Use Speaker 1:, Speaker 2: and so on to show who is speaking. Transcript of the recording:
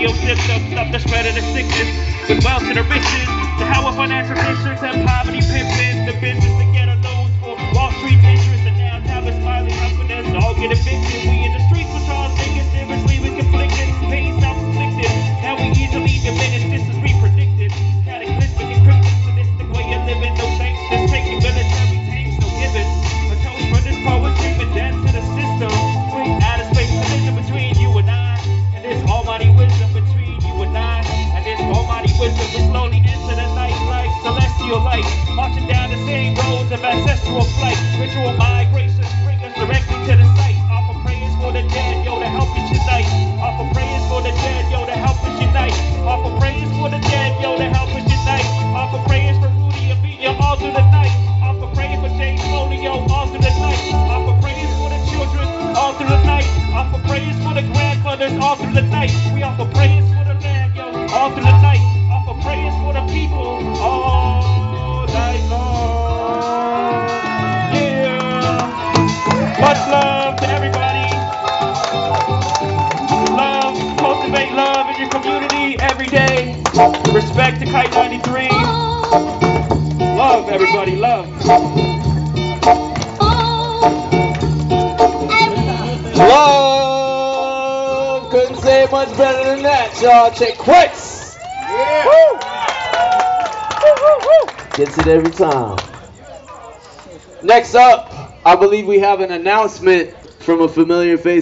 Speaker 1: radio symptoms, stop the spread of the sickness. With wealth and the riches, to how our financial districts have poverty ancestral flight, ritual migrations bring us directly to the site. Offer prayers for the dead, yo, to help us unite. Offer prayers for the dead, yo, to help us unite. Offer prayers for the dead, yo, to help us unite. Offer prayers for Rudy and Vita all through the night. Offer prayers for James Foley all through the night. Offer prayers for the children all through the night. Offer prayers for the grandmothers all through the night. We offer prayers every day. Respect to Kite 93. Love, everybody, love.
Speaker 2: Love! Couldn't say much better than that, y'all. Che Christ! Gets it every time. Next up, I believe we have an announcement from a familiar face.